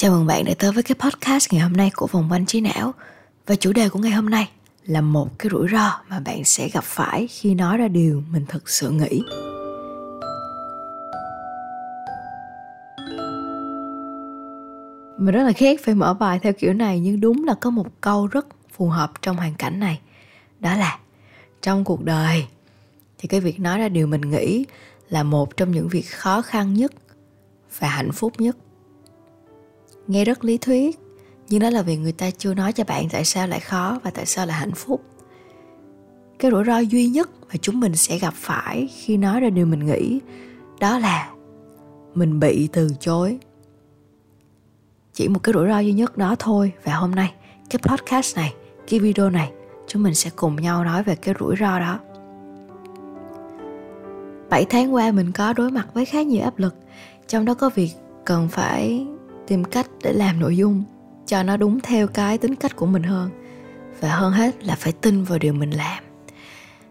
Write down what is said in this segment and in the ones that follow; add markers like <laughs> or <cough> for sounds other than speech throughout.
Chào mừng bạn đã tới với cái podcast ngày hôm nay của Vòng quanh trí não. Và chủ đề của ngày hôm nay là một cái rủi ro mà bạn sẽ gặp phải khi nói ra điều mình thực sự nghĩ. Mình rất là ghét phải mở bài theo kiểu này, nhưng đúng là có một câu rất phù hợp trong hoàn cảnh này. Đó là, trong cuộc đời, thì cái việc nói ra điều mình nghĩ là một trong những việc khó khăn nhất và hạnh phúc nhất nghe rất lý thuyết, nhưng đó là vì người ta chưa nói cho bạn tại sao lại khó và tại sao lại hạnh phúc. Cái rủi ro duy nhất mà chúng mình sẽ gặp phải khi nói ra điều mình nghĩ, đó là mình bị từ chối. Chỉ một cái rủi ro duy nhất đó thôi và hôm nay, cái podcast này, cái video này, chúng mình sẽ cùng nhau nói về cái rủi ro đó. 7 tháng qua mình có đối mặt với khá nhiều áp lực, trong đó có việc cần phải tìm cách để làm nội dung cho nó đúng theo cái tính cách của mình hơn. Và hơn hết là phải tin vào điều mình làm.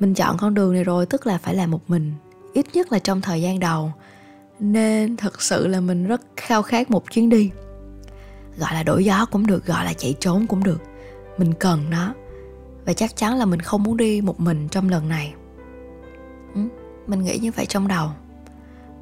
Mình chọn con đường này rồi tức là phải làm một mình ít nhất là trong thời gian đầu. Nên thật sự là mình rất khao khát một chuyến đi. Gọi là đổi gió cũng được gọi là chạy trốn cũng được. Mình cần nó. Và chắc chắn là mình không muốn đi một mình trong lần này. Ừ, mình nghĩ như vậy trong đầu.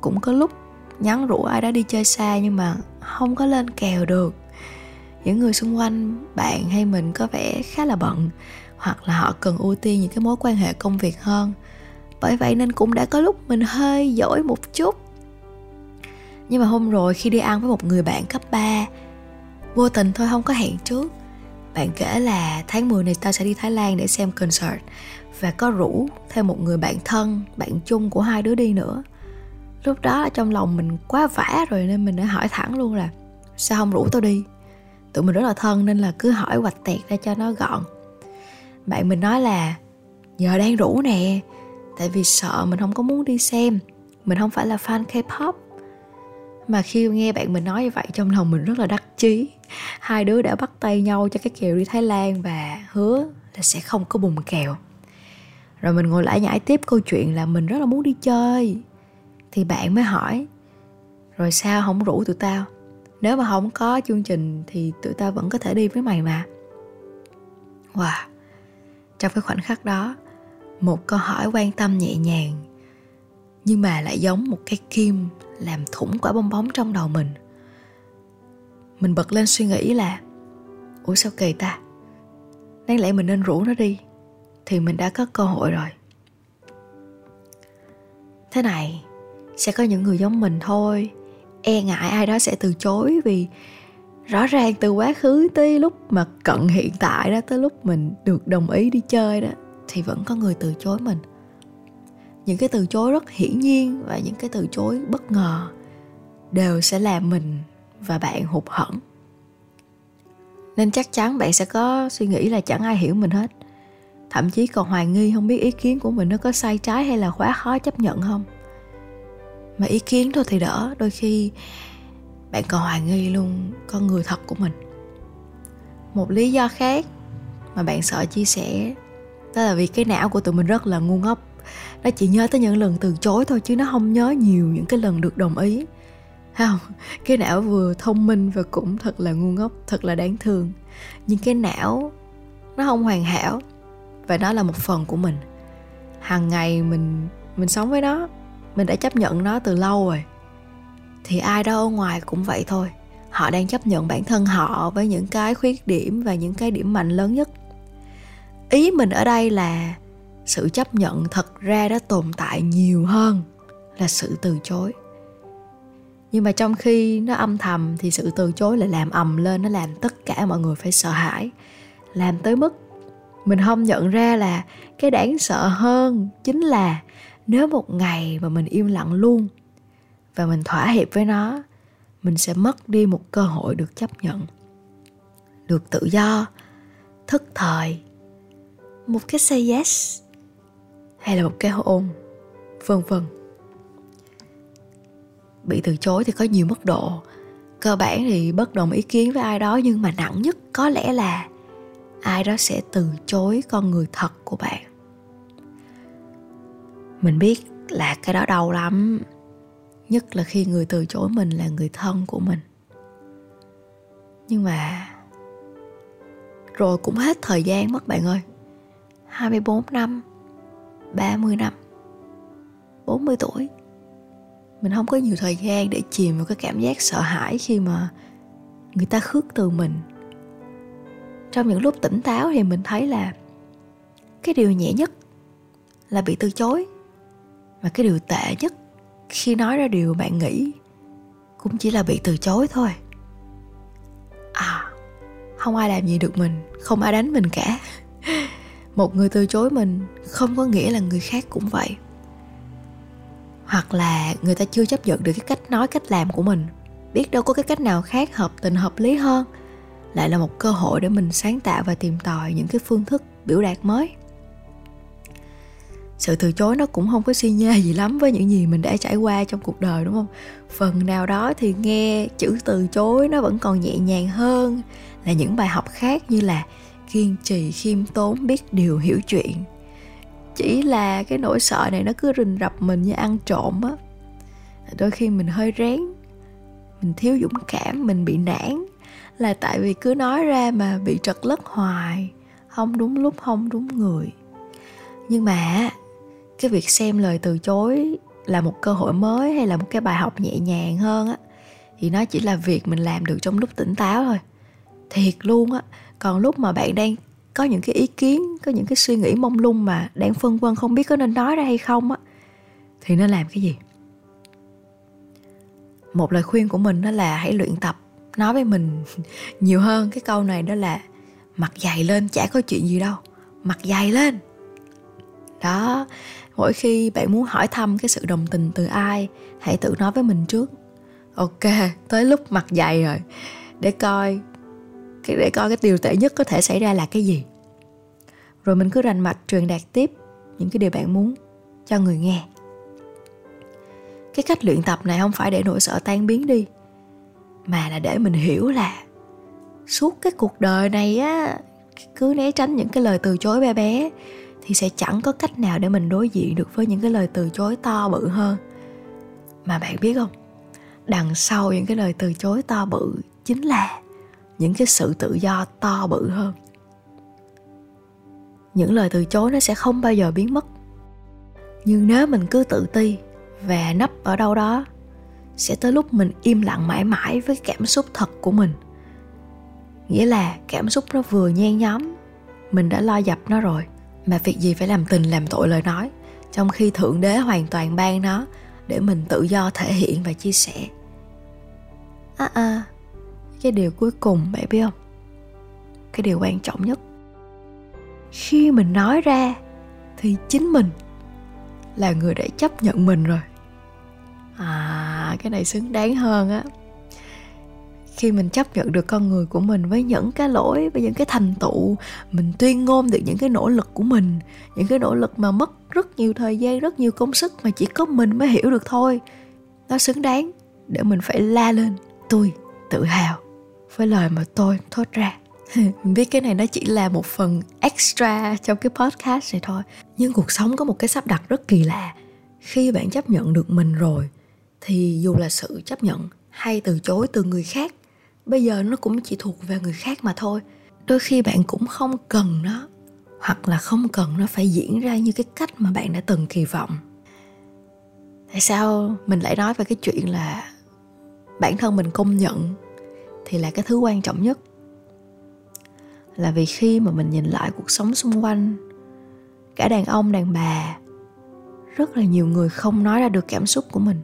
Cũng có lúc nhắn rủ ai đó đi chơi xa nhưng mà không có lên kèo được. Những người xung quanh, bạn hay mình có vẻ khá là bận, hoặc là họ cần ưu tiên những cái mối quan hệ công việc hơn. Bởi vậy nên cũng đã có lúc mình hơi dỗi một chút. Nhưng mà hôm rồi khi đi ăn với một người bạn cấp 3 vô tình thôi không có hẹn trước. Bạn kể là tháng 10 này tao sẽ đi Thái Lan để xem concert và có rủ thêm một người bạn thân, bạn chung của hai đứa đi nữa lúc đó trong lòng mình quá vã rồi nên mình đã hỏi thẳng luôn là, sao không rủ tao đi? Tụi mình rất là thân nên là cứ hỏi hoạch tẹt ra cho nó gọn. Bạn mình nói là, giờ đang rủ nè, tại vì sợ mình không có muốn đi xem, mình không phải là fan K-pop. Mà khi nghe bạn mình nói như vậy, trong lòng mình rất là đắc chí. Hai đứa đã bắt tay nhau cho cái kèo đi Thái Lan và hứa là sẽ không có bùng kèo. Rồi mình ngồi lại nhảy tiếp câu chuyện là mình rất là muốn đi chơi thì bạn mới hỏi, rồi sao không rủ tụi tao? Nếu mà không có chương trình thì tụi tao vẫn có thể đi với mày mà. Wow. Trong cái khoảnh khắc đó, một câu hỏi quan tâm nhẹ nhàng, nhưng mà lại giống một cái kim làm thủng quả bong bóng trong đầu mình. Mình bật lên suy nghĩ là, ủa sao kỳ ta? Đáng lẽ mình nên rủ nó đi, thì mình đã có cơ hội rồi. Thế này sẽ có những người giống mình thôi. E ngại ai đó sẽ từ chối vì rõ ràng từ quá khứ tới lúc mà cận hiện tại đó, tới lúc mình được đồng ý đi chơi đó, thì vẫn có người từ chối mình. Những cái từ chối rất hiển nhiên và những cái từ chối bất ngờ đều sẽ làm mình và bạn hụt hẫng. Nên chắc chắn bạn sẽ có suy nghĩ là chẳng ai hiểu mình hết. Thậm chí còn hoài nghi không biết ý kiến của mình nó có sai trái hay là quá khó chấp nhận không mà ý kiến thôi thì đỡ, đôi khi bạn còn hoài nghi luôn con người thật của mình. Một lý do khác mà bạn sợ chia sẻ, đó là vì cái não của tụi mình rất là ngu ngốc. Nó chỉ nhớ tới những lần từ chối thôi chứ nó không nhớ nhiều những cái lần được đồng ý. Không? Cái não vừa thông minh và cũng thật là ngu ngốc, thật là đáng thương. Nhưng cái não nó không hoàn hảo và nó là một phần của mình. Hàng ngày mình mình sống với nó mình đã chấp nhận nó từ lâu rồi. Thì ai đó ở ngoài cũng vậy thôi. Họ đang chấp nhận bản thân họ với những cái khuyết điểm và những cái điểm mạnh lớn nhất. Ý mình ở đây là sự chấp nhận thật ra đã tồn tại nhiều hơn là sự từ chối. Nhưng mà trong khi nó âm thầm thì sự từ chối lại làm ầm lên, nó làm tất cả mọi người phải sợ hãi. Làm tới mức mình không nhận ra là cái đáng sợ hơn chính là nếu một ngày mà mình im lặng luôn và mình thỏa hiệp với nó, mình sẽ mất đi một cơ hội được chấp nhận, được tự do, thức thời. Một cái say yes hay là một cái hôn vân vân. Bị từ chối thì có nhiều mức độ. Cơ bản thì bất đồng ý kiến với ai đó, nhưng mà nặng nhất có lẽ là ai đó sẽ từ chối con người thật của bạn mình biết là cái đó đau lắm. Nhất là khi người từ chối mình là người thân của mình. Nhưng mà rồi cũng hết thời gian mất bạn ơi. 24 năm 30 năm 40 tuổi. Mình không có nhiều thời gian để chìm vào cái cảm giác sợ hãi khi mà người ta khước từ mình. Trong những lúc tỉnh táo thì mình thấy là cái điều nhẹ nhất là bị từ chối và cái điều tệ nhất khi nói ra điều bạn nghĩ cũng chỉ là bị từ chối thôi. À không ai làm gì được mình, không ai đánh mình cả. <laughs> Một người từ chối mình không có nghĩa là người khác cũng vậy. Hoặc là người ta chưa chấp nhận được cái cách nói, cách làm của mình. Biết đâu có cái cách nào khác hợp tình hợp lý hơn. Lại là một cơ hội để mình sáng tạo và tìm tòi những cái phương thức biểu đạt mới sự từ chối nó cũng không có suy nhê gì lắm với những gì mình đã trải qua trong cuộc đời, đúng không? Phần nào đó thì nghe chữ từ chối nó vẫn còn nhẹ nhàng hơn là những bài học khác như là kiên trì, khiêm tốn, biết điều, hiểu chuyện. Chỉ là cái nỗi sợ này nó cứ rình rập mình như ăn trộm á. Đôi khi mình hơi rén, mình thiếu dũng cảm, mình bị nản là tại vì cứ nói ra mà bị trật lất hoài. Không đúng lúc, không đúng người. Nhưng mà cái việc xem lời từ chối là một cơ hội mới hay là một cái bài học nhẹ nhàng hơn á? Thì nó chỉ là việc mình làm được trong lúc tỉnh táo thôi. Thiệt luôn á, còn lúc mà bạn đang có những cái ý kiến, có những cái suy nghĩ mông lung mà đang phân vân không biết có nên nói ra hay không á, thì nên làm cái gì? Một lời khuyên của mình đó là hãy luyện tập nói với mình <laughs> nhiều hơn. Cái câu này đó là mặt dày lên chả có chuyện gì đâu, mặt dày lên đó, mỗi khi bạn muốn hỏi thăm cái sự đồng tình từ ai, hãy tự nói với mình trước. Ok, tới lúc mặt dày rồi. Để coi để coi cái điều tệ nhất có thể xảy ra là cái gì. Rồi mình cứ rành mạch truyền đạt tiếp những cái điều bạn muốn cho người nghe. Cái cách luyện tập này không phải để nỗi sợ tan biến đi, mà là để mình hiểu là suốt cái cuộc đời này á, cứ né tránh những cái lời từ chối bé bé thì sẽ chẳng có cách nào để mình đối diện được với những cái lời từ chối to bự hơn. Mà bạn biết không? Đằng sau những cái lời từ chối to bự chính là những cái sự tự do to bự hơn. Những lời từ chối nó sẽ không bao giờ biến mất. Nhưng nếu mình cứ tự ti và nấp ở đâu đó, sẽ tới lúc mình im lặng mãi mãi với cảm xúc thật của mình. Nghĩa là cảm xúc nó vừa nhen nhóm, mình đã lo dập nó rồi mà việc gì phải làm tình làm tội lời nói, trong khi thượng đế hoàn toàn ban nó để mình tự do thể hiện và chia sẻ. À à cái điều cuối cùng bạn biết không? Cái điều quan trọng nhất. Khi mình nói ra thì chính mình là người đã chấp nhận mình rồi. À cái này xứng đáng hơn á khi mình chấp nhận được con người của mình với những cái lỗi, với những cái thành tựu, mình tuyên ngôn được những cái nỗ lực của mình, những cái nỗ lực mà mất rất nhiều thời gian, rất nhiều công sức mà chỉ có mình mới hiểu được thôi, nó xứng đáng để mình phải la lên, tôi tự hào với lời mà tôi thốt ra. <laughs> Mình biết cái này nó chỉ là một phần extra trong cái podcast này thôi, nhưng cuộc sống có một cái sắp đặt rất kỳ lạ. Khi bạn chấp nhận được mình rồi, thì dù là sự chấp nhận hay từ chối từ người khác bây giờ nó cũng chỉ thuộc về người khác mà thôi. Đôi khi bạn cũng không cần nó, hoặc là không cần nó phải diễn ra như cái cách mà bạn đã từng kỳ vọng. Tại sao mình lại nói về cái chuyện là bản thân mình công nhận thì là cái thứ quan trọng nhất? Là vì khi mà mình nhìn lại cuộc sống xung quanh, cả đàn ông, đàn bà, rất là nhiều người không nói ra được cảm xúc của mình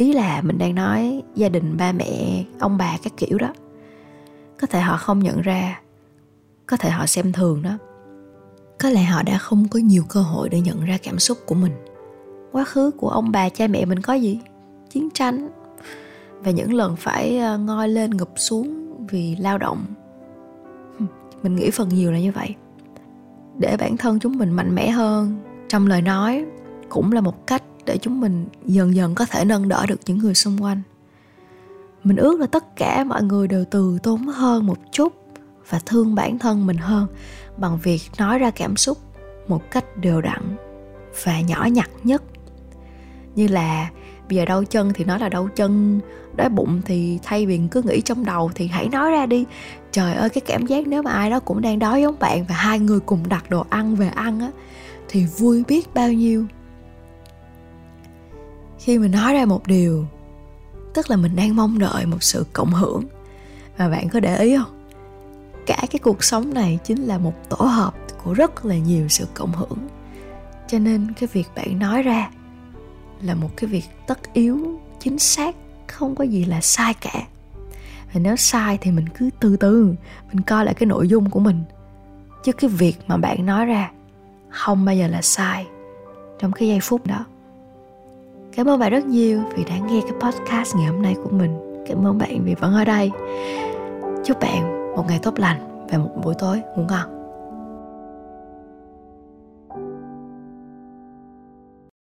ý là mình đang nói gia đình, ba mẹ, ông bà các kiểu đó. Có thể họ không nhận ra, có thể họ xem thường đó. Có lẽ họ đã không có nhiều cơ hội để nhận ra cảm xúc của mình. Quá khứ của ông bà cha mẹ mình có gì? Chiến tranh. Và những lần phải ờ, ngoi lên ngụp xuống vì lao động. Mình nghĩ phần nhiều là như vậy. Để bản thân chúng mình mạnh mẽ hơn, trong lời nói cũng là một cách để chúng mình dần dần có thể nâng đỡ được những người xung quanh. Mình ước là tất cả mọi người đều từ tốn hơn một chút và thương bản thân mình hơn bằng việc nói ra cảm xúc một cách đều đặn và nhỏ nhặt nhất. Như là, bây giờ đau chân thì nói là đau chân, đói bụng thì thay vì cứ nghĩ trong đầu thì hãy nói ra đi. Trời ơi, cái cảm giác nếu mà ai đó cũng đang đói giống bạn và hai người cùng đặt đồ ăn về ăn á, thì vui biết bao nhiêu khi mình nói ra một điều, tức là mình đang mong đợi một sự cộng hưởng. Và bạn có để ý không? Cả cái cuộc sống này chính là một tổ hợp của rất là nhiều sự cộng hưởng. Cho nên cái việc bạn nói ra là một cái việc tất yếu, chính xác, không có gì là sai cả. Và nếu sai thì mình cứ từ từ, mình coi lại cái nội dung của mình. Chứ cái việc mà bạn nói ra không bao giờ là sai trong cái giây phút đó cảm ơn bạn rất nhiều vì đã nghe cái podcast ngày hôm nay của mình. Cảm ơn bạn vì vẫn ở đây. Chúc bạn một ngày tốt lành và một buổi tối ngủ ngon.